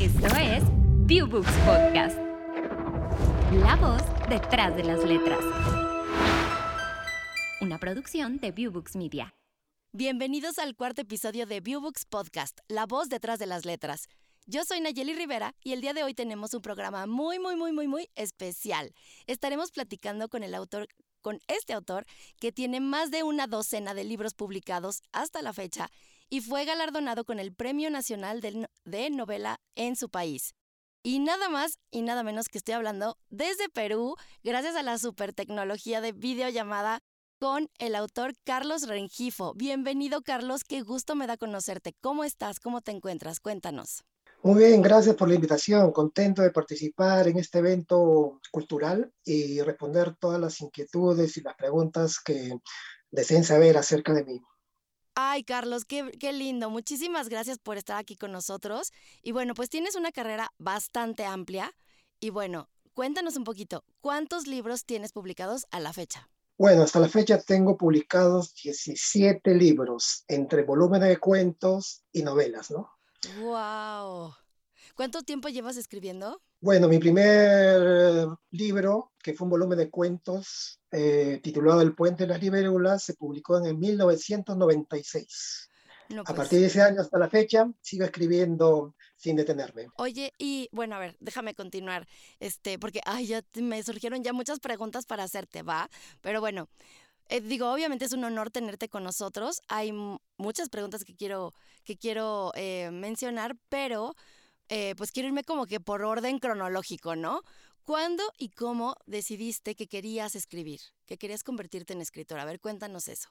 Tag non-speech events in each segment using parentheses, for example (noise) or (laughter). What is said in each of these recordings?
Esto es Viewbooks Podcast. La voz detrás de las letras. Una producción de Viewbooks Media. Bienvenidos al cuarto episodio de Viewbooks Podcast, La voz detrás de las letras. Yo soy Nayeli Rivera y el día de hoy tenemos un programa muy, muy, muy, muy, muy especial. Estaremos platicando con el autor con este autor que tiene más de una docena de libros publicados hasta la fecha y fue galardonado con el Premio Nacional de, Novela en su país. Y nada más y nada menos que estoy hablando desde Perú, gracias a la super tecnología de videollamada con el autor Carlos Rengifo. Bienvenido Carlos, qué gusto me da conocerte. ¿Cómo estás? ¿Cómo te encuentras? Cuéntanos. Muy bien, gracias por la invitación. Contento de participar en este evento cultural y responder todas las inquietudes y las preguntas que deseen saber acerca de mí. Ay, Carlos, qué, qué, lindo. Muchísimas gracias por estar aquí con nosotros. Y bueno, pues tienes una carrera bastante amplia. Y bueno, cuéntanos un poquito, ¿cuántos libros tienes publicados a la fecha? Bueno, hasta la fecha tengo publicados 17 libros, entre volúmenes de cuentos y novelas, ¿no? ¡Wow! ¿Cuánto tiempo llevas escribiendo? Bueno, mi primer libro, que fue un volumen de cuentos eh, titulado El puente de las libélulas, se publicó en el 1996. A pues partir de ese año hasta la fecha, sigo escribiendo sin detenerme. Oye, y bueno, a ver, déjame continuar, este, porque ay, ya me surgieron ya muchas preguntas para hacerte, ¿va? Pero bueno, eh, digo, obviamente es un honor tenerte con nosotros. Hay muchas preguntas que quiero, que quiero eh, mencionar, pero eh, pues quiero irme como que por orden cronológico, ¿no? ¿Cuándo y cómo decidiste que querías escribir, que querías convertirte en escritora? A ver, cuéntanos eso.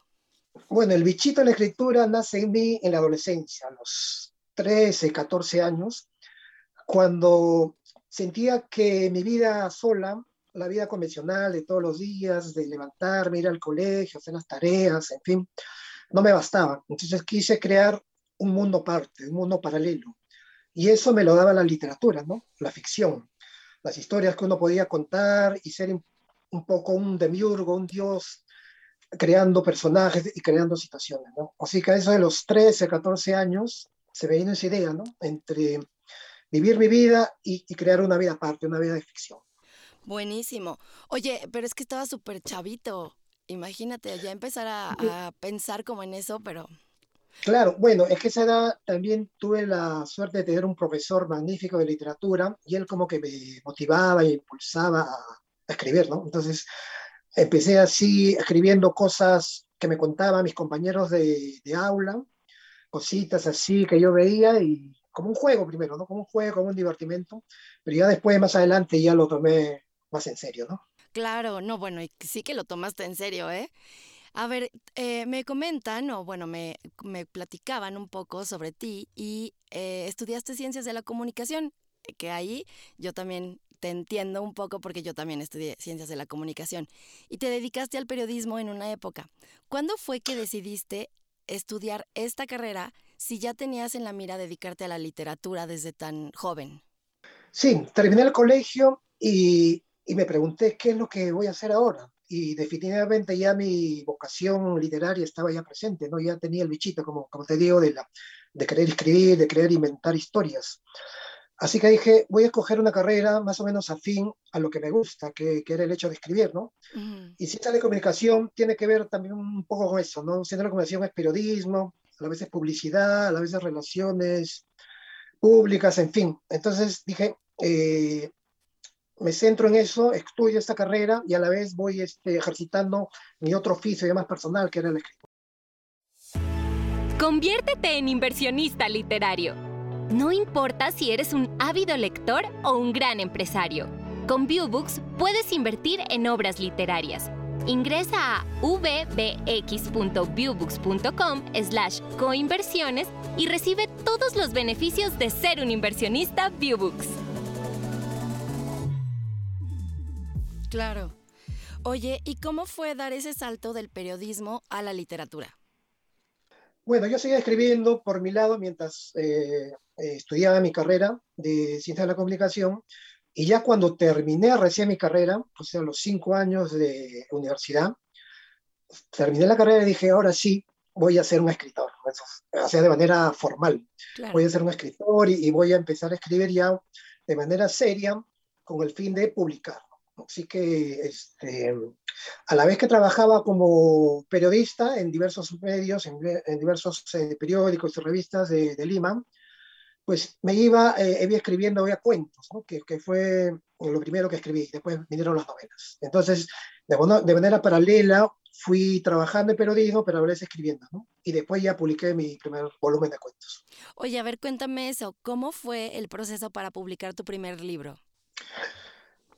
Bueno, el bichito de la escritura nace en mí en la adolescencia, a los 13, 14 años, cuando sentía que mi vida sola, la vida convencional de todos los días, de levantarme, ir al colegio, hacer las tareas, en fin, no me bastaba. Entonces quise crear un mundo aparte, un mundo paralelo. Y eso me lo daba la literatura, ¿no? La ficción, las historias que uno podía contar y ser un poco un demiurgo, un dios, creando personajes y creando situaciones, ¿no? Así que a eso de los 13, 14 años se me vino esa idea, ¿no? Entre vivir mi vida y, crear una vida aparte, una vida de ficción. Buenísimo. Oye, pero es que estaba súper chavito. Imagínate, ya empezar a, a pensar como en eso, pero Claro, bueno, es que esa edad también tuve la suerte de tener un profesor magnífico de literatura y él como que me motivaba e impulsaba a, escribir, ¿no? Entonces empecé así escribiendo cosas que me contaban mis compañeros de, de, aula, cositas así que yo veía y como un juego primero, ¿no? Como un juego, como un divertimento, pero ya después, más adelante, ya lo tomé más en serio, ¿no? Claro, no, bueno, sí que lo tomaste en serio, ¿eh? A ver, eh, me comentan, o bueno, me, me, platicaban un poco sobre ti y eh, estudiaste ciencias de la comunicación, que ahí yo también te entiendo un poco porque yo también estudié ciencias de la comunicación y te dedicaste al periodismo en una época. ¿Cuándo fue que decidiste estudiar esta carrera si ya tenías en la mira dedicarte a la literatura desde tan joven? Sí, terminé el colegio y, y me pregunté qué es lo que voy a hacer ahora y definitivamente ya mi vocación literaria estaba ya presente, ¿no? Ya tenía el bichito, como, como te digo, de, la, de querer escribir, de querer inventar historias. Así que dije, voy a escoger una carrera más o menos afín a lo que me gusta, que, que era el hecho de escribir, ¿no? Y ciencia de comunicación tiene que ver también un poco con eso, ¿no? Ciencia de comunicación es periodismo, a la vez es publicidad, a la vez es relaciones públicas, en fin. Entonces dije, eh, me centro en eso, estudio esta carrera y a la vez voy este, ejercitando mi otro oficio ya más personal, que era el escritor. Conviértete en inversionista literario. No importa si eres un ávido lector o un gran empresario. Con Viewbooks puedes invertir en obras literarias. Ingresa a vbx.viewbooks.com slash coinversiones y recibe todos los beneficios de ser un inversionista Viewbooks. Claro. Oye, ¿y cómo fue dar ese salto del periodismo a la literatura? Bueno, yo seguía escribiendo por mi lado mientras eh, eh, estudiaba mi carrera de Ciencia de la Comunicación y ya cuando terminé recién mi carrera, o sea, los cinco años de universidad, terminé la carrera y dije, ahora sí, voy a ser un escritor, o sea, de manera formal. Voy a ser un escritor y, voy a empezar a escribir ya de manera seria con el fin de publicar. Así que este, a la vez que trabajaba como periodista en diversos medios, en, diversos eh, periódicos y revistas de, Lima, pues me iba, eh, iba escribiendo ya cuentos, que, que, fue lo primero que escribí. Después vinieron las novelas. Entonces, de, de manera paralela, fui trabajando en periodismo, pero a veces escribiendo, ¿no? Y después ya publiqué mi primer volumen de cuentos. Oye, a ver, cuéntame eso. ¿Cómo fue el proceso para publicar tu primer libro?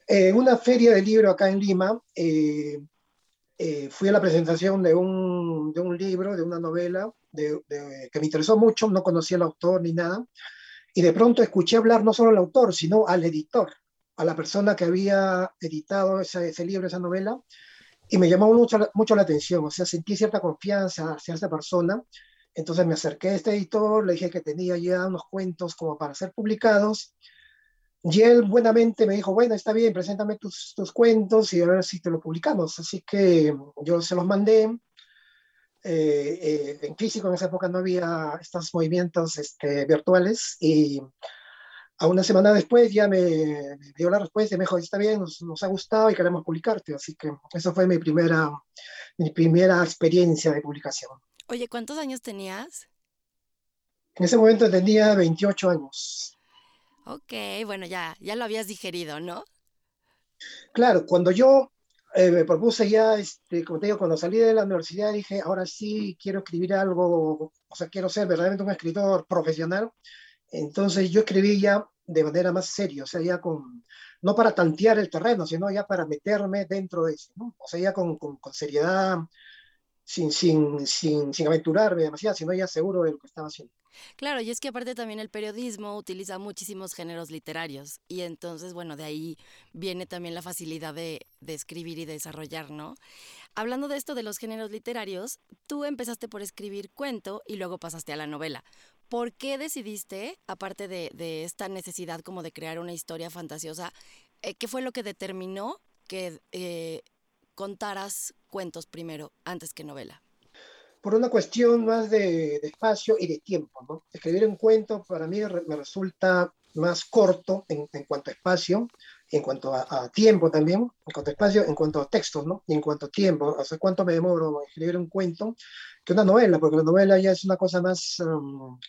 En una feria de libro acá en Lima, eh, eh, fui a la presentación de un, de un libro, de una novela que me interesó mucho, no conocía al autor ni nada, y de pronto escuché hablar no solo al autor, sino al editor, a la persona que había editado ese, ese libro, esa novela, y me llamó mucho, mucho la atención, o sea, sentí cierta confianza hacia esta persona, entonces me acerqué a este editor, le dije que tenía ya unos cuentos como para ser publicados, y él buenamente me dijo, bueno, está bien, preséntame tus, tus cuentos y a ver si te lo publicamos. Así que yo se los mandé. Eh, eh, en físico en esa época no había estos movimientos este, virtuales y a una semana después ya me, dio la respuesta y me dijo, está bien, nos, nos, ha gustado y queremos publicarte. Así que eso fue mi primera, mi primera experiencia de publicación. Oye, ¿cuántos años tenías? En ese momento tenía 28 años. Ok, bueno, ya, ya lo habías digerido, ¿no? Claro, cuando yo eh, me propuse ya, este, como te digo, cuando salí de la universidad dije, ahora sí quiero escribir algo, o sea, quiero ser verdaderamente un escritor profesional. Entonces yo escribí ya de manera más seria, o sea, ya con, no para tantear el terreno, sino ya para meterme dentro de eso, ¿no? O sea, ya con, con, seriedad, sin, sin, sin, sin aventurarme demasiado, sino ya seguro de lo que estaba haciendo. Claro, y es que aparte también el periodismo utiliza muchísimos géneros literarios y entonces, bueno, de ahí viene también la facilidad de, escribir y desarrollar, ¿no? Hablando de esto de los géneros literarios, tú empezaste por escribir cuento y luego pasaste a la novela. ¿Por qué decidiste, aparte de, esta necesidad como de crear una historia fantasiosa, eh, qué fue lo que determinó que eh, contaras cuentos primero antes que novela? Por una cuestión más de, espacio y de tiempo. ¿no? Escribir un cuento para mí me resulta más corto en, cuanto a espacio, en cuanto a, tiempo también, en cuanto a espacio, en cuanto a textos, ¿no? Y en cuanto a tiempo, o sea, cuánto me demoro en escribir un cuento que una novela, porque la novela ya es una cosa más, um,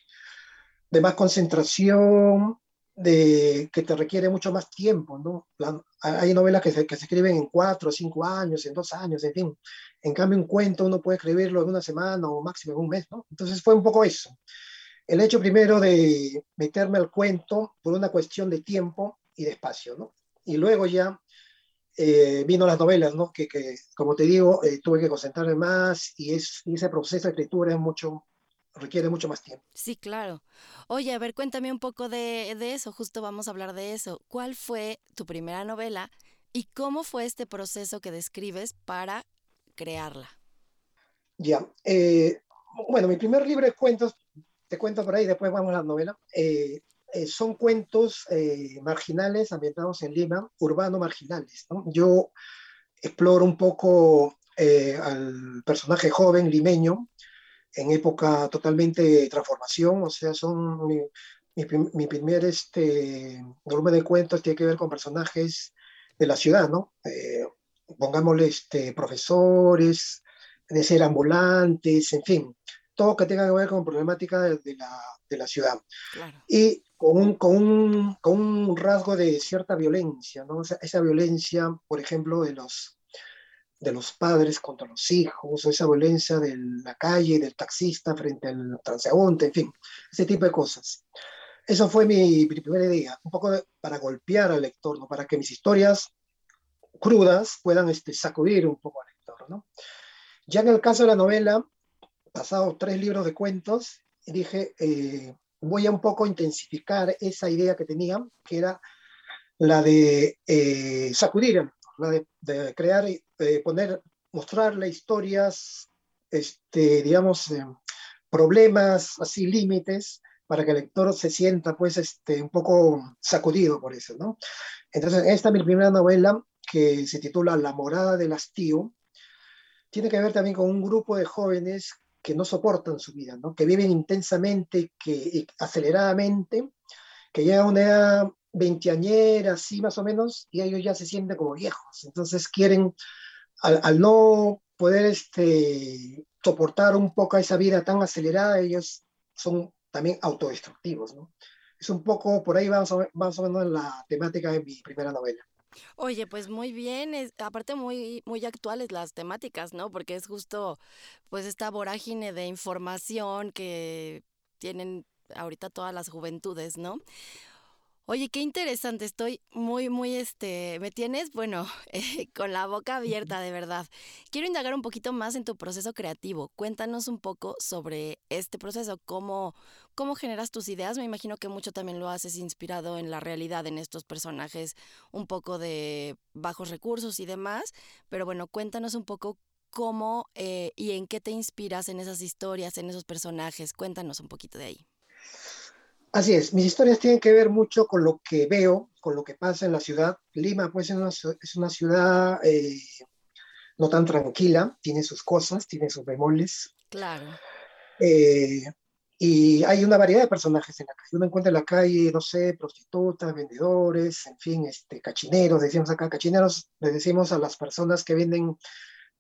de más concentración, de, que te requiere mucho más tiempo, ¿no? hay novelas que se, que se escriben en cuatro, cinco años, en dos años, en fin. En cambio, un cuento uno puede escribirlo en una semana o máximo en un mes, ¿no? Entonces fue un poco eso. El hecho primero de meterme al cuento por una cuestión de tiempo y de espacio, ¿no? Y luego ya eh, vino las novelas, ¿no? Que, que como te digo, eh, tuve que concentrarme más y, es, ese proceso de escritura es mucho, requiere mucho más tiempo. Sí, claro. Oye, a ver, cuéntame un poco de, de, eso, justo vamos a hablar de eso. ¿Cuál fue tu primera novela y cómo fue este proceso que describes para crearla? Ya, eh, bueno, mi primer libro de cuentos, te cuento por ahí, después vamos a la novela, eh, eh, son cuentos marginales ambientados en Lima, urbano marginales. ¿no? Yo exploro un poco al personaje joven limeño, en época totalmente de transformación, o sea, son mi, mi, primer este, volumen de cuentos tiene que ver con personajes de la ciudad, ¿no? Eh, pongámosle este, profesores, de ser ambulantes, en fin, todo que tenga que ver con problemática de, la, de la, ciudad. Y con un, con, un, con un, rasgo de cierta violencia, ¿no? O sea, esa violencia, por ejemplo, de los de los padres contra los hijos, o esa violencia de la calle, del taxista frente al transeúnte, en fin, ese tipo de cosas. Eso fue mi, primera idea, un poco para golpear al lector, ¿no? para que mis historias crudas puedan este, sacudir un poco al lector. ¿no? Ya en el caso de la novela, pasado tres libros de cuentos, dije, eh, voy a un poco intensificar esa idea que tenía, que era la de eh, sacudir la de, crear, eh, poner, mostrarle historias, este, digamos, eh, problemas, así límites, para que el lector se sienta pues este, un poco sacudido por eso, ¿no? Entonces, esta es mi primera novela que se titula La morada del hastío. Tiene que ver también con un grupo de jóvenes que no soportan su vida, ¿no? que viven intensamente, que aceleradamente, que llegan a una edad veinteañera, así más o menos, y ellos ya se sienten como viejos. Entonces quieren, al, no poder este, soportar un poco esa vida tan acelerada, ellos son también autodestructivos. ¿no? Es un poco, por ahí vamos más o menos la temática de mi primera novela. Oye, pues muy bien, es, aparte muy, muy actuales las temáticas, ¿no? Porque es justo pues esta vorágine de información que tienen ahorita todas las juventudes, ¿no? Oye, qué interesante, estoy muy, muy, este, me tienes, bueno, eh, (laughs) con la boca abierta, de verdad. Quiero indagar un poquito más en tu proceso creativo. Cuéntanos un poco sobre este proceso, cómo, cómo generas tus ideas. Me imagino que mucho también lo haces inspirado en la realidad, en estos personajes un poco de bajos recursos y demás. Pero bueno, cuéntanos un poco cómo eh, y en qué te inspiras en esas historias, en esos personajes. Cuéntanos un poquito de ahí. Así es, mis historias tienen que ver mucho con lo que veo, con lo que pasa en la ciudad. Lima, pues, es una, es una ciudad eh, no tan tranquila, tiene sus cosas, tiene sus bemoles. Claro. Eh, y hay una variedad de personajes en la calle. Uno encuentra en la calle, no sé, prostitutas, vendedores, en fin, este, cachineros, decimos acá, cachineros, le decimos a las personas que venden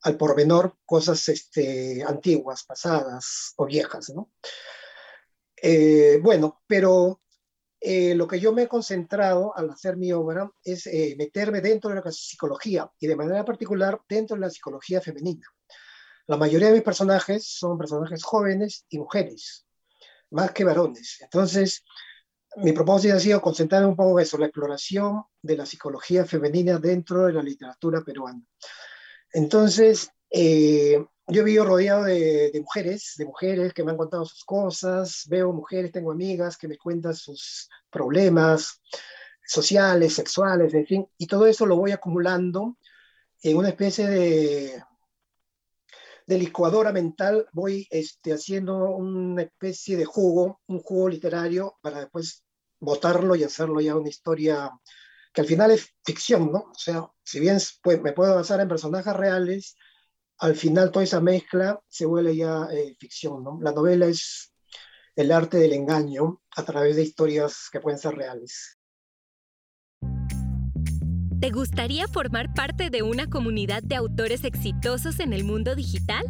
al por menor cosas este, antiguas, pasadas o viejas, ¿no? Eh, bueno, pero eh, lo que yo me he concentrado al hacer mi obra es eh, meterme dentro de la psicología y de manera particular dentro de la psicología femenina. La mayoría de mis personajes son personajes jóvenes y mujeres, más que varones. Entonces, mi propósito ha sido concentrarme un poco en eso, la exploración de la psicología femenina dentro de la literatura peruana. Entonces, yo vivo rodeado de, mujeres, de mujeres que me han contado sus cosas, veo mujeres, tengo amigas que me cuentan sus problemas sociales, sexuales, en fin, y todo eso lo voy acumulando en una especie de, de licuadora mental, voy este, haciendo una especie de jugo, un jugo literario, para después botarlo y hacerlo ya una historia que al final es ficción, ¿no? O sea, si bien pues, me puedo basar en personajes reales, al final toda esa mezcla se vuelve ya eh, ficción, ¿no? La novela es el arte del engaño a través de historias que pueden ser reales. ¿Te gustaría formar parte de una comunidad de autores exitosos en el mundo digital?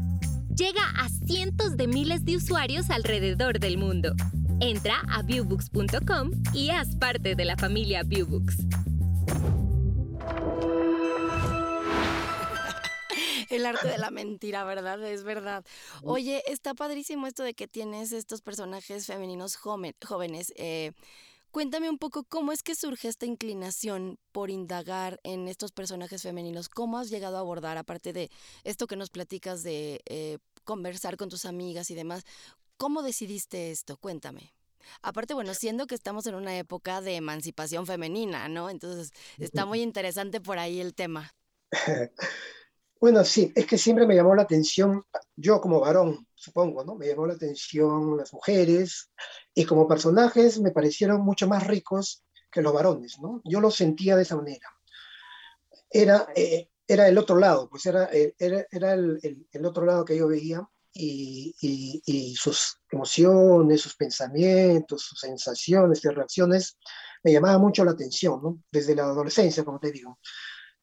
Llega a cientos de miles de usuarios alrededor del mundo. Entra a viewbooks.com y haz parte de la familia Viewbooks. El arte de la (laughs) mentira, ¿verdad? Es verdad. Oye, está padrísimo esto de que tienes estos personajes femeninos jóvenes. Eh, cuéntame un poco cómo es que surge esta inclinación por indagar en estos personajes femeninos. ¿Cómo has llegado a abordar, aparte de esto que nos platicas de eh, conversar con tus amigas y demás? ¿Cómo decidiste esto? Cuéntame. Aparte, bueno, siendo que estamos en una época de emancipación femenina, ¿no? Entonces, está muy interesante por ahí el tema. (laughs) Bueno, sí, es que siempre me llamó la atención, yo como varón, supongo, ¿no? Me llamó la atención las mujeres y como personajes me parecieron mucho más ricos que los varones, ¿no? Yo lo sentía de esa manera. Era, eh, era el otro lado, pues era, eh, era, era el, el, otro lado que yo veía y, y, y, sus emociones, sus pensamientos, sus sensaciones y reacciones me llamaban mucho la atención, ¿no? Desde la adolescencia, como te digo.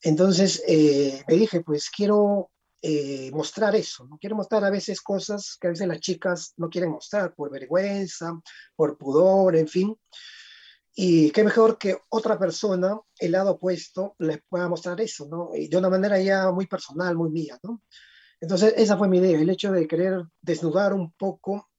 Entonces eh, me dije, pues quiero eh, mostrar eso, ¿no? quiero mostrar a veces cosas que a veces las chicas no quieren mostrar por vergüenza, por pudor, en fin. Y qué mejor que otra persona, el lado opuesto, les pueda mostrar eso, ¿no? Y de una manera ya muy personal, muy mía, ¿no? Entonces, esa fue mi idea, el hecho de querer desnudar un poco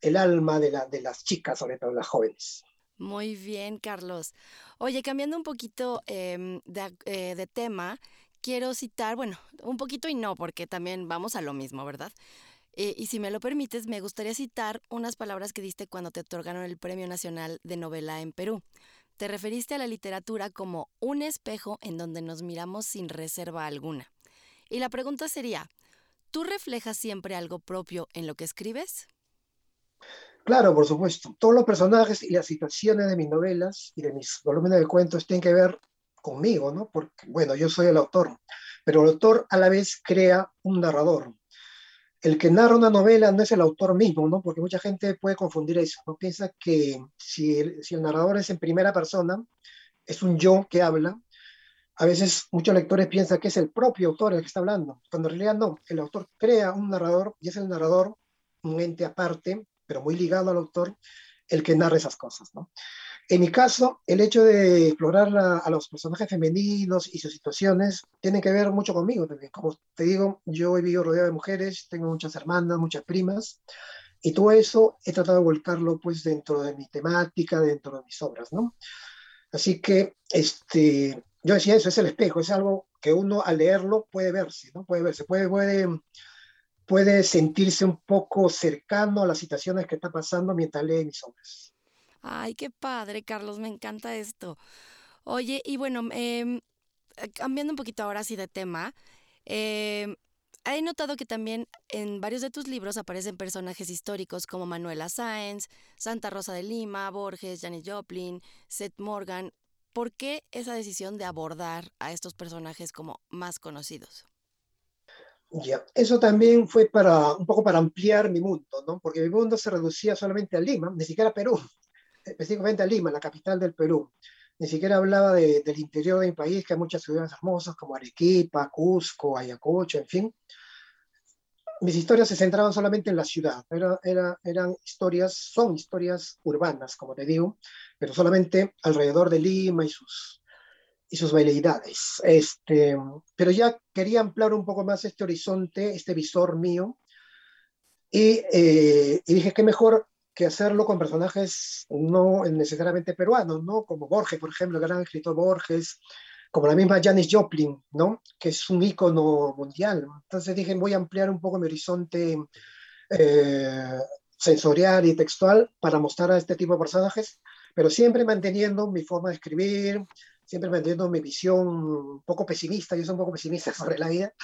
el alma de las chicas, sobre todo las jóvenes. Muy bien, Carlos. Oye, cambiando un poquito em, eh, de, tema, quiero citar, bueno, un poquito y no, porque también vamos a lo mismo, ¿verdad? Eh, y si me lo permites, me gustaría citar unas palabras que diste cuando te otorgaron el Premio Nacional de Novela en Perú. Te referiste a la literatura como un espejo en donde nos miramos sin reserva alguna. Y la pregunta sería, ¿tú reflejas siempre algo propio en lo que escribes? Claro, por supuesto. Todos los personajes y las situaciones de mis novelas y de mis volúmenes de cuentos tienen que ver conmigo, ¿no? Porque, bueno, yo soy el autor, pero el autor a la vez crea un narrador. el que narra una novela no es el autor mismo, ¿no? Porque mucha gente puede confundir eso, ¿no? Piensa que si el, si el narrador es en primera persona, es un yo que habla, a veces muchos lectores piensan que es el propio autor el que está hablando, cuando en realidad no, el autor crea un narrador y es el narrador, un ente aparte, pero muy ligado al autor, el que narra esas cosas, ¿no? En mi caso, el hecho de explorar a los personajes femeninos y sus situaciones tiene que ver mucho conmigo también. Como te digo, yo he vivido rodeado de mujeres, tengo muchas hermanas, muchas primas, y todo eso he tratado de volcarlo pues dentro de mi temática, dentro de mis obras, ¿no? Así que, este, yo decía eso, es el espejo, es algo que uno al leerlo puede verse, ¿no? Puede verse, puede, puede, puede sentirse un poco cercano a las situaciones que está pasando mientras lee mis obras. Ay, qué padre, Carlos, me encanta esto. Oye, y bueno, em, eh, cambiando un poquito ahora sí de tema, em, he notado que también en varios de tus libros aparecen personajes históricos como Manuela Sáenz, Santa Rosa de Lima, Borges, Janis Joplin, Seth Morgan. ¿Por qué esa decisión de abordar a estos personajes como más conocidos? Ya, eso también fue para un poco para ampliar mi mundo, ¿no? Porque mi mundo se reducía solamente a Lima, ni siquiera a Perú (laughs) específicamente a Lima, la capital del Perú. Ni siquiera hablaba de, del interior del país, que hay muchas ciudades hermosas como Arequipa, Cusco, Ayacucho, en fin. Mis historias se centraban solamente en la ciudad, era, era, eran historias, son historias urbanas, como te digo, pero solamente alrededor de Lima y sus, y sus veleidades. Este, pero ya quería ampliar un poco más este horizonte, este visor mío, y, eh, y dije, qué mejor que hacerlo con personajes no necesariamente peruanos, ¿no? Como Borges, por ejemplo, el gran escritor Borges, como la misma Janis Joplin, ¿no? Que es un ícono mundial. Entonces dije, voy a ampliar un poco mi horizonte eh, sensorial y textual para mostrar a este tipo de personajes, pero siempre manteniendo mi forma de escribir, siempre manteniendo mi visión un poco pesimista, yo soy un poco pesimista (laughs) sobre la vida,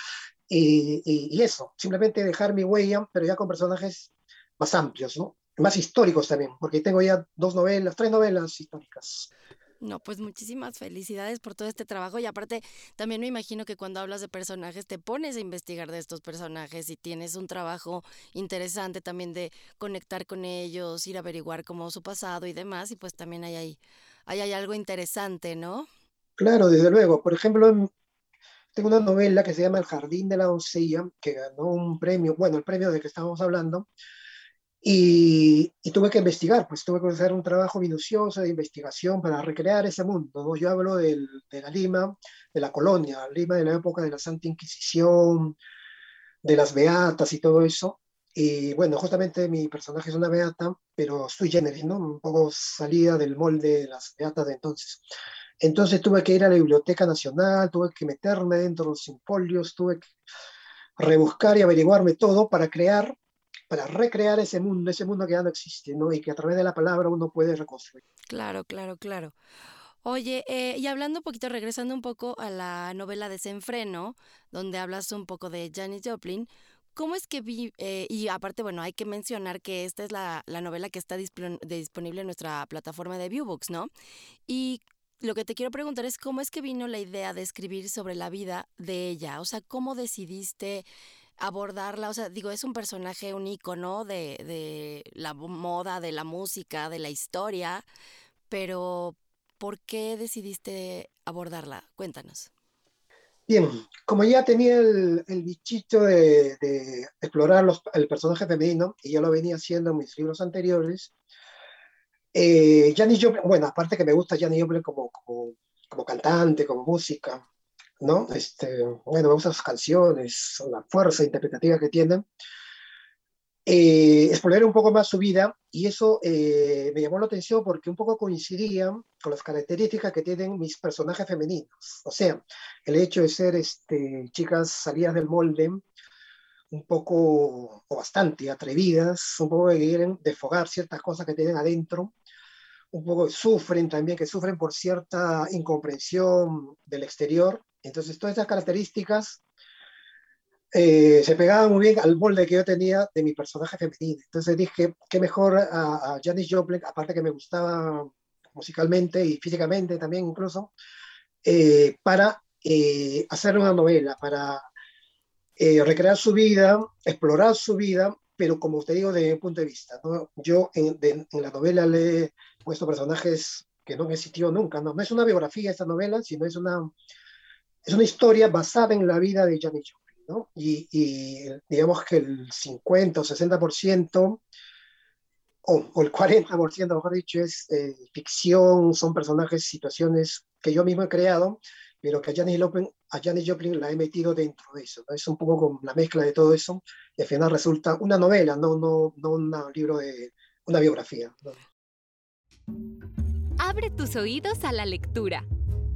y, y, y eso, simplemente dejar mi huella, pero ya con personajes más amplios, ¿no? más históricos también, porque tengo ya dos novelas, tres novelas históricas. No, pues muchísimas felicidades por todo este trabajo y aparte también me imagino que cuando hablas de personajes te pones a investigar de estos personajes y tienes un trabajo interesante también de conectar con ellos, ir a averiguar cómo su pasado y demás y pues también hay ahí, hay, hay algo interesante, ¿no? Claro, desde luego. Por ejemplo, tengo una novela que se llama El Jardín de la Doncella, que ganó un premio, bueno, el premio de que estábamos hablando, y, tuve que investigar, pues tuve que hacer un trabajo minucioso de investigación para recrear ese mundo. Yo hablo del, de la Lima, de la colonia, Lima de la época de la Santa Inquisición, de las beatas y todo eso. Y bueno, justamente mi personaje es una beata, pero sui generis, ¿no? Un poco salida del molde de las beatas de entonces. Entonces tuve que ir a la Biblioteca Nacional, tuve que meterme dentro de los simpolios, tuve que rebuscar y averiguarme todo para crear para recrear ese mundo, ese mundo que ya no existe, ¿no? Y que a través de la palabra uno puede reconstruir. Claro, claro, claro. Oye, eh, y hablando un poquito, regresando un poco a la novela Desenfreno, donde hablas un poco de Janis Joplin, ¿cómo es que vi, eh, y aparte, bueno, hay que mencionar que esta es la, la novela que está disponible en nuestra plataforma de Viewbooks, ¿no? Y lo que te quiero preguntar es cómo es que vino la idea de escribir sobre la vida de ella, o sea, ¿cómo decidiste abordarla, o sea, digo, es un personaje, un icono de, de la moda, de la música, de la historia, pero ¿por qué decidiste abordarla? Cuéntanos. Bien, como ya tenía el, el bichito de, de explorar los, el personaje femenino, y ya lo venía haciendo en mis libros anteriores, eh, Janis Joplin, bueno, aparte que me gusta Janis Joplin como, como, como cantante, como música, ¿no? Este, bueno, me gustan sus canciones, la fuerza interpretativa que tienen. Eh, explorar un poco más su vida y eso eh, me llamó la atención porque un poco coincidía con las características que tienen mis personajes femeninos. O sea, el hecho de ser este, chicas salidas del molde, un poco o bastante atrevidas, un poco que quieren desfogar ciertas cosas que tienen adentro, un poco sufren también, que sufren por cierta incomprensión del exterior entonces, todas estas características eh, se pegaban muy bien al molde que yo tenía de mi personaje femenino. Entonces dije, qué mejor a, a Janis Joplin, aparte que me gustaba musicalmente y físicamente también incluso, eh, para eh, hacer una novela, para eh, recrear su vida, explorar su vida, pero como te digo, desde mi punto de vista. Yo en, la novela le he puesto personajes que no han existido nunca. ¿no? no es una biografía esta novela, sino es una, es una historia basada en la vida de Janis Joplin. ¿No? Y, y, digamos que el 50 o 60% o, el 40%, mejor dicho, es eh, ficción, son personajes, situaciones que yo mismo he creado, pero que a Janis Joplin, a Joplin la he metido dentro de eso. Es un poco con la mezcla de todo eso, y al final resulta una novela, no, no, no un libro de una biografía. Abre tus oídos a la lectura.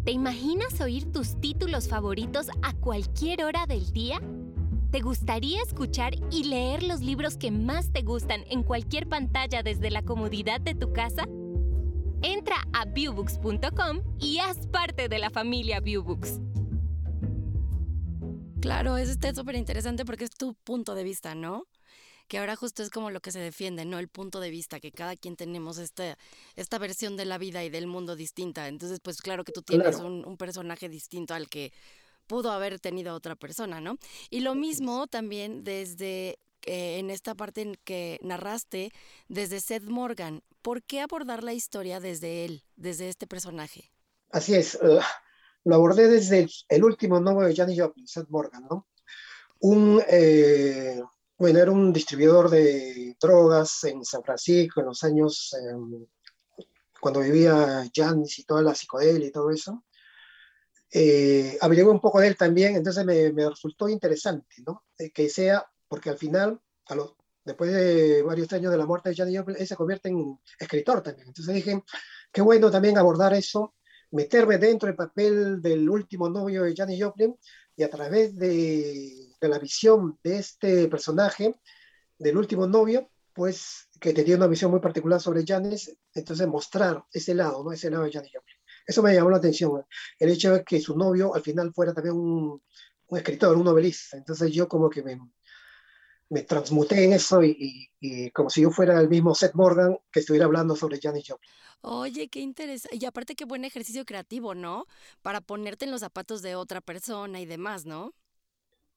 ¿Te imaginas oír tus títulos favoritos a cualquier hora del día? ¿Te gustaría escuchar y leer los libros que más te gustan en cualquier pantalla desde la comodidad de tu casa? Entra a viewbooks.com y haz parte de la familia Viewbooks. Claro, eso está súper interesante porque es tu punto de vista, ¿no? Que ahora justo es como lo que se defiende, ¿no? El punto de vista, que cada quien tenemos esta, esta versión de la vida y del mundo distinta. Entonces, pues claro que tú tienes un, un personaje distinto al que pudo haber tenido otra persona, ¿no? Y lo mismo también desde eh, en esta parte en que narraste desde Seth Morgan. ¿Por qué abordar la historia desde él, desde este personaje? Así es, uh, lo abordé desde el, último nombre de Johnny Joplin, Seth Morgan, ¿no? Un, eh, bueno, era un distribuidor de drogas en San Francisco en los años em, cuando vivía Janis y toda la psicodelia y todo eso eh, averigué un poco de él también, entonces me, me resultó interesante, ¿no? Eh, que sea, porque al final, a después de varios años de la muerte de Janis Joplin, él se convierte en escritor también. Entonces dije, qué bueno también abordar eso, meterme dentro del papel del último novio de Janis Joplin y a través de, de, la visión de este personaje, del último novio, pues que tenía una visión muy particular sobre Janis, entonces mostrar ese lado, ¿no? Ese lado de Janis Joplin. Eso me llamó la atención, el hecho de que su novio al final fuera también un, escritor, un novelista. Entonces yo como que me, me transmuté en eso y, y, como si yo fuera el mismo Seth Morgan que estuviera hablando sobre Janis Joplin. Oye, qué interesante. Y aparte qué buen ejercicio creativo, ¿no? Para ponerte en los zapatos de otra persona y demás, ¿no?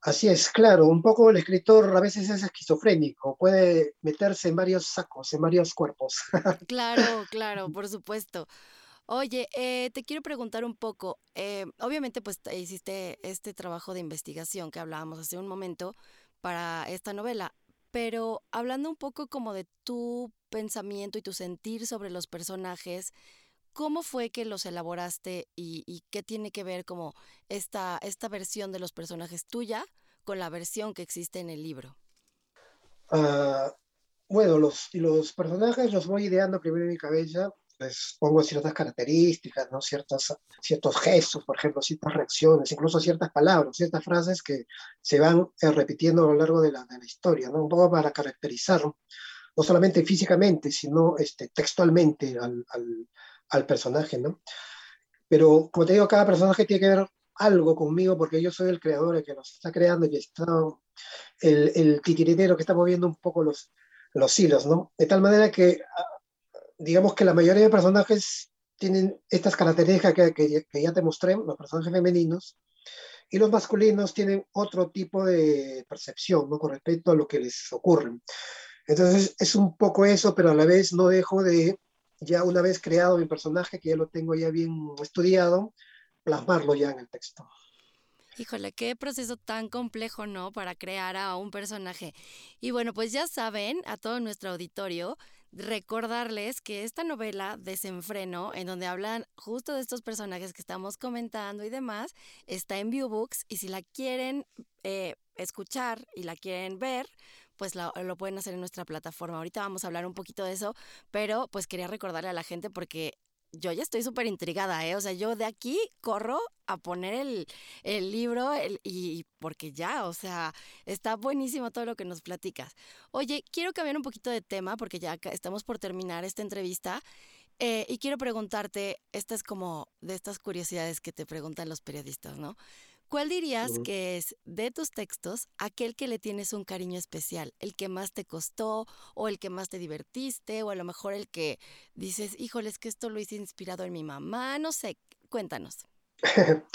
Así es, claro. Un poco el escritor a veces es esquizofrénico, puede meterse en varios sacos, en varios cuerpos. (laughs) claro, claro, por supuesto. Oye, eh, te quiero preguntar un poco, eh, obviamente pues hiciste este trabajo de investigación que hablábamos hace un momento para esta novela, pero hablando un poco como de tu pensamiento y tu sentir sobre los personajes, ¿cómo fue que los elaboraste y, qué tiene que ver como esta, esta versión de los personajes tuya con la versión que existe en el libro? Ah, bueno, los, los personajes los voy ideando primero en mi cabeza les pongo ciertas características, ¿no? Ciertas, ciertos gestos, por ejemplo, ciertas reacciones, incluso ciertas palabras, ciertas frases que se van eh, repitiendo a lo largo de la, de la historia, ¿no? un poco para caracterizar, no solamente físicamente, sino este, textualmente al, al, al personaje. ¿no? Pero, como te digo, cada personaje tiene que ver algo conmigo porque yo soy el creador, el que nos está creando y está el, el titiritero que está moviendo un poco los, los hilos, ¿no? De tal manera que digamos que la mayoría de personajes tienen estas características que, que, ya te mostré, los personajes femeninos, y los masculinos tienen otro tipo de percepción ¿no? con respecto a lo que les ocurre. Entonces es un poco eso, pero a la vez no dejo de, ya una vez creado mi personaje, que ya lo tengo ya bien estudiado, plasmarlo ya en el texto. Híjole, qué proceso tan complejo, ¿no? Para crear a un personaje. Y bueno, pues ya saben, a todo nuestro auditorio, recordarles que esta novela Desenfreno, en donde hablan justo de estos personajes que estamos comentando y demás, está en Viewbooks y si la quieren eh, escuchar y la quieren ver, pues lo, pueden hacer en nuestra plataforma. Ahorita vamos a hablar un poquito de eso, pero pues quería recordarle a la gente porque yo ya estoy súper intrigada, ¿eh? O sea, yo de aquí corro a poner el, el libro y porque ya, o sea, está buenísimo todo lo que nos platicas. Oye, quiero cambiar un poquito de tema porque ya estamos por terminar esta entrevista eh, y quiero preguntarte, esta es como de estas curiosidades que te preguntan los periodistas, ¿no? ¿Cuál dirías que es de tus textos aquel que le tienes un cariño especial? ¿El que más te costó o el que más te divertiste o a lo mejor el que dices, híjole, es que esto lo hice inspirado en mi mamá? No sé, cuéntanos. (laughs)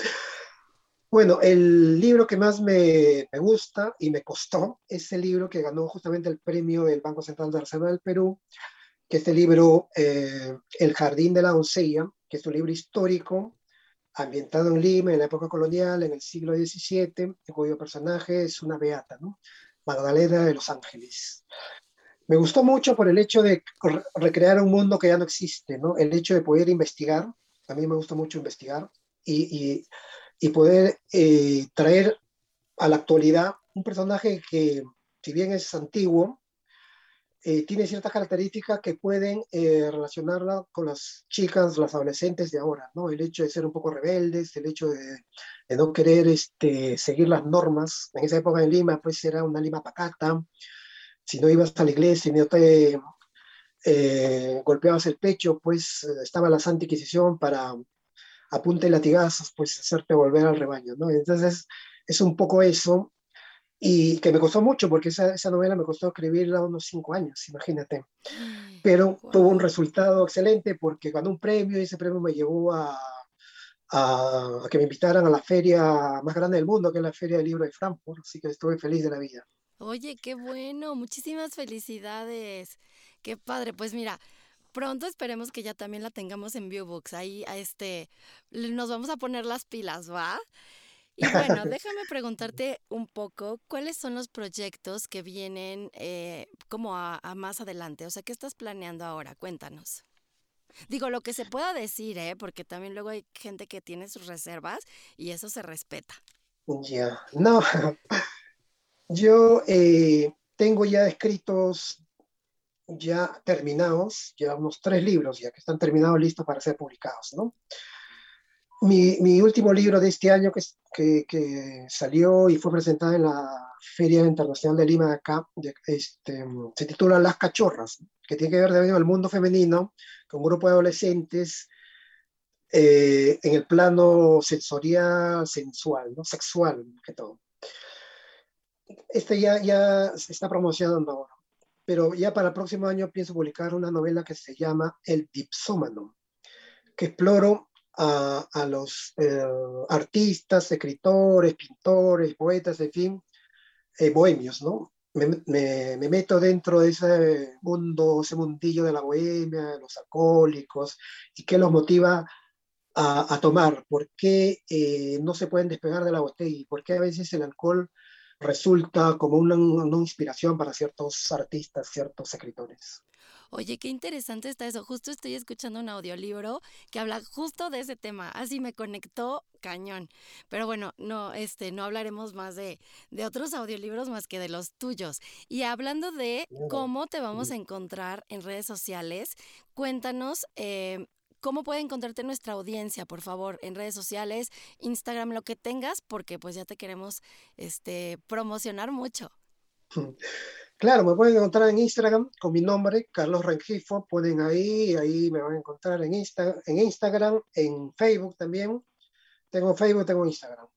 Bueno, el libro que más me, me, gusta y me costó es el libro que ganó justamente el premio del Banco Central de Reserva del Perú, que es el libro eh, El Jardín de la Doncella, que es un libro histórico ambientado en Lima en la época colonial, en el siglo XVII, cuyo personaje es una beata, ¿no? Magdalena de los Ángeles. Me gustó mucho por el hecho de recrear un mundo que ya no existe, ¿no? El hecho de poder investigar, a mí me gusta mucho investigar, y, y, poder eh, traer a la actualidad un personaje que, si bien es antiguo, eh, tiene ciertas características que pueden eh, relacionarla con las chicas, las adolescentes de ahora, ¿no? El hecho de ser un poco rebeldes, el hecho de, de no querer este, seguir las normas. En esa época en Lima, pues era una Lima pacata. Si no ibas a la iglesia y no te eh, golpeabas el pecho, pues estaba la Santa Inquisición para a punta de latigazos, pues hacerte volver al rebaño, ¿no? Entonces es un poco eso y que me costó mucho porque esa, esa novela me costó escribirla unos cinco años, imagínate. Pero tuvo un resultado excelente porque ganó un premio y ese premio me llevó a, a, que me invitaran a la feria más grande del mundo, que es la Feria del Libro de Frankfurt, así que estuve feliz de la vida. Oye, qué bueno, muchísimas felicidades. Qué padre, pues mira, pronto esperemos que ya también la tengamos en Viewbooks. Ahí a este nos vamos a poner las pilas, ¿va? Y bueno, (laughs) déjame preguntarte un poco, ¿cuáles son los proyectos que vienen eh, como a, más adelante? O sea, ¿qué estás planeando ahora? Cuéntanos. Digo, lo que se pueda decir, ¿eh? Porque también luego hay gente que tiene sus reservas y eso se respeta. Ya, no. (laughs) Yo eh, tengo ya escritos, ya terminados, ya unos tres libros ya que están terminados, listos para ser publicados, ¿no? Mi, último libro de este año que, que, salió y fue presentado en la Feria Internacional de Lima de acá, este, se titula Las Cachorras, que tiene que ver con el mundo femenino, con un grupo de adolescentes eh, en el plano sensorial, sensual, ¿no? sexual, que todo. Este ya, ya se está promocionando ahora, pero ya para el próximo año pienso publicar una novela que se llama El Dipsómano, que exploro a, los eh, artistas, escritores, pintores, poetas, en fin, eh, bohemios, ¿no? Me, me, meto dentro de ese mundo, ese mundillo de la bohemia, de los alcohólicos, y qué los motiva a, a tomar, por qué eh, no se pueden despegar de la botella, y por qué a veces el alcohol resulta como una, una inspiración para ciertos artistas, ciertos escritores. Oye, qué interesante está eso. Justo estoy escuchando un audiolibro que habla justo de ese tema. Así me conectó cañón. Pero bueno, no, este, no hablaremos más de, de otros audiolibros más que de los tuyos. Y hablando de cómo te vamos a encontrar en redes sociales, cuéntanos eh, ¿Cómo puede encontrarte nuestra audiencia, por favor, en redes sociales, Instagram, lo que tengas, porque pues ya te queremos este, promocionar mucho? (laughs) Claro, me pueden encontrar en Instagram con mi nombre, Carlos Rengifo, pueden ahí, ahí me van a encontrar en, Insta, en Instagram, en Facebook también. Tengo Facebook, tengo Instagram.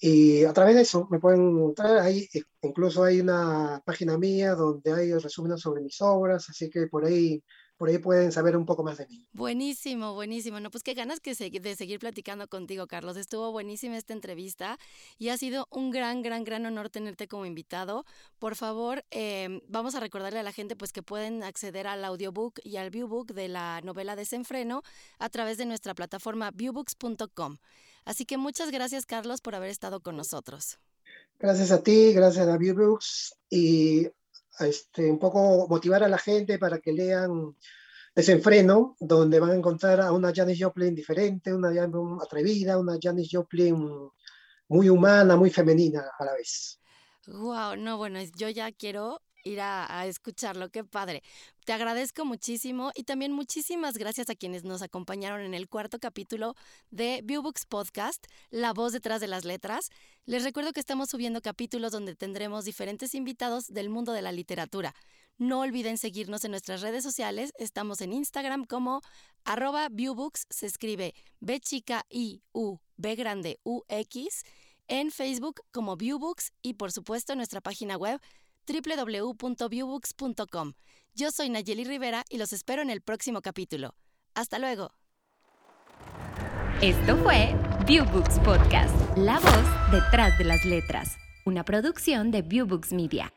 Y a través de eso me pueden encontrar ahí, incluso hay una página mía donde hay resúmenes sobre mis obras, así que por ahí por ahí pueden saber un poco más de mí. Buenísimo, buenísimo. No, pues qué ganas que de seguir platicando contigo, Carlos. Estuvo buenísima esta entrevista y ha sido un gran, gran, gran honor tenerte como invitado. Por favor, em, vamos a recordarle a la gente pues que pueden acceder al audiobook y al viewbook de la novela Desenfreno a través de nuestra plataforma viewbooks.com. Así que muchas gracias, Carlos, por haber estado con nosotros. Gracias a ti, gracias a Viewbooks y este, un poco motivar a la gente para que lean Desenfreno, donde van a encontrar a una Janis Joplin diferente, una Janis atrevida, una Janis Joplin muy humana, muy femenina a la vez. Wow, no, bueno, yo ya quiero ir a, escucharlo, qué padre. Te agradezco muchísimo y también muchísimas gracias a quienes nos acompañaron en el cuarto capítulo de Viewbooks Podcast, La voz detrás de las letras. Les recuerdo que estamos subiendo capítulos donde tendremos diferentes invitados del mundo de la literatura. No olviden seguirnos en nuestras redes sociales. Estamos en Instagram como arroba viewbooks, se escribe B chica I U B grande U X, en Facebook como Viewbooks y por supuesto en nuestra página web www.viewbooks.com. Yo soy Nayeli Rivera y los espero en el próximo capítulo. Hasta luego. Esto fue Viewbooks Podcast, la voz detrás de las letras, una producción de Viewbooks Media.